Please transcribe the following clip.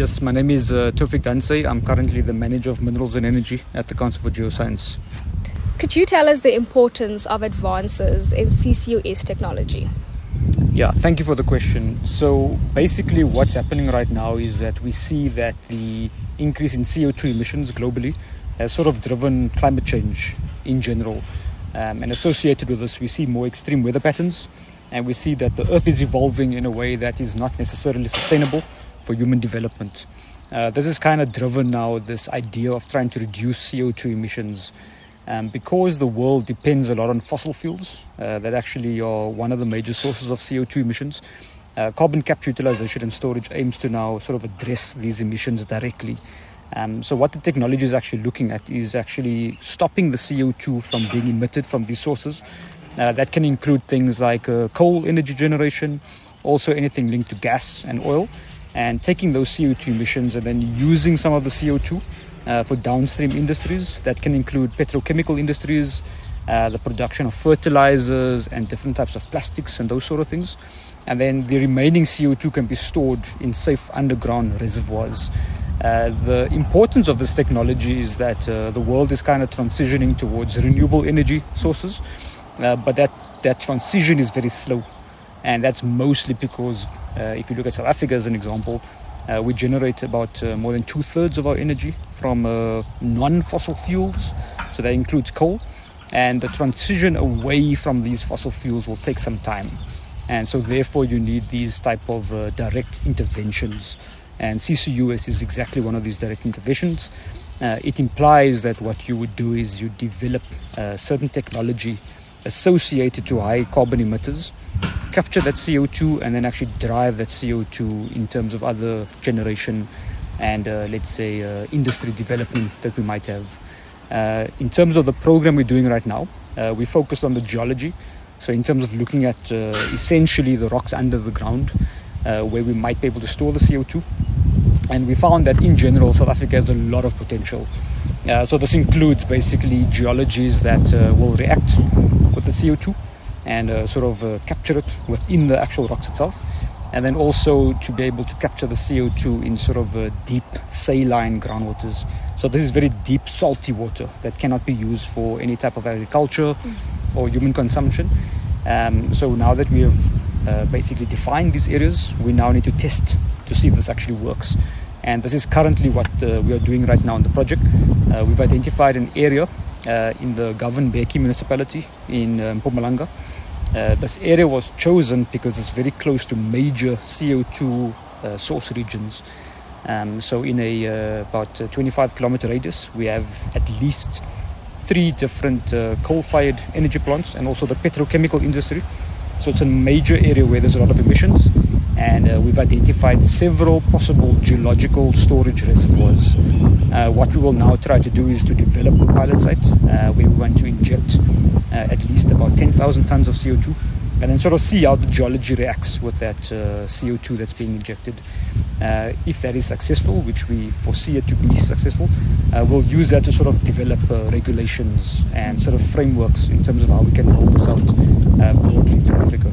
Yes, my name is uh, Taufeeq Dhansay. I'm currently the manager of minerals and energy at the Council for Geoscience. Could you tell us the importance of advances in CCUS technology? Yeah, thank you for the question. So, basically, what's happening right now is that we see that the increase in CO2 emissions globally has sort of driven climate change in general. Um, and associated with this, we see more extreme weather patterns, and we see that the Earth is evolving in a way that is not necessarily sustainable for human development. Uh, this has kind of driven now this idea of trying to reduce CO2 emissions um, because the world depends a lot on fossil fuels uh, that actually are one of the major sources of CO2 emissions. Uh, carbon capture utilization and storage aims to now sort of address these emissions directly. Um, so, what the technology is actually looking at is actually stopping the CO2 from being emitted from these sources. Uh, that can include things like uh, coal energy generation, also anything linked to gas and oil, and taking those CO2 emissions and then using some of the CO2 uh, for downstream industries that can include petrochemical industries, uh, the production of fertilizers and different types of plastics and those sort of things. And then the remaining CO2 can be stored in safe underground reservoirs. Uh, the importance of this technology is that uh, the world is kind of transitioning towards renewable energy sources, uh, but that, that transition is very slow. And that's mostly because, uh, if you look at South Africa as an example, uh, we generate about uh, more than two thirds of our energy from uh, non fossil fuels, so that includes coal. And the transition away from these fossil fuels will take some time. And so, therefore, you need these type of uh, direct interventions. And CCUS is exactly one of these direct interventions. Uh, it implies that what you would do is you develop certain technology associated to high carbon emitters capture that CO2 and then actually drive that CO2 in terms of other generation and uh, let's say uh, industry development that we might have. Uh, in terms of the program we're doing right now, uh, we focus on the geology. So in terms of looking at uh, essentially the rocks under the ground, uh, where we might be able to store the CO2. And we found that in general, South Africa has a lot of potential. so this includes basically geologies that will react with the CO2 and uh, sort of uh, capture it within the actual rocks itself. And then also to be able to capture the CO2 in sort of uh, deep saline groundwaters. So this is very deep salty water that cannot be used for any type of agriculture or human consumption. Um, so now that we have uh, basically defined these areas, we now need to test to see if this actually works. And this is currently what uh, we are doing right now in the project. Uh, we've identified an area in the Govan Mbeki municipality in Mpumalanga uh, this area was chosen because it's very close to major CO2 uh, source regions. Um, so, in a uh, about 25 kilometer radius, we have at least three different uh, coal-fired energy plants and also the petrochemical industry. So, it's a major area where there's a lot of emissions, and uh, we've identified several possible geological storage reservoirs. Uh, what we will now try to do is to develop a pilot site where we want to inject at least about 10,000 tons of CO2 and then sort of see how the geology reacts with that uh, CO2 that's being injected. Uh, if that is successful, which we foresee it to be successful, uh, we'll use that to sort of develop uh, regulations and sort of frameworks in terms of how we can hold this out uh, broadly in South Africa.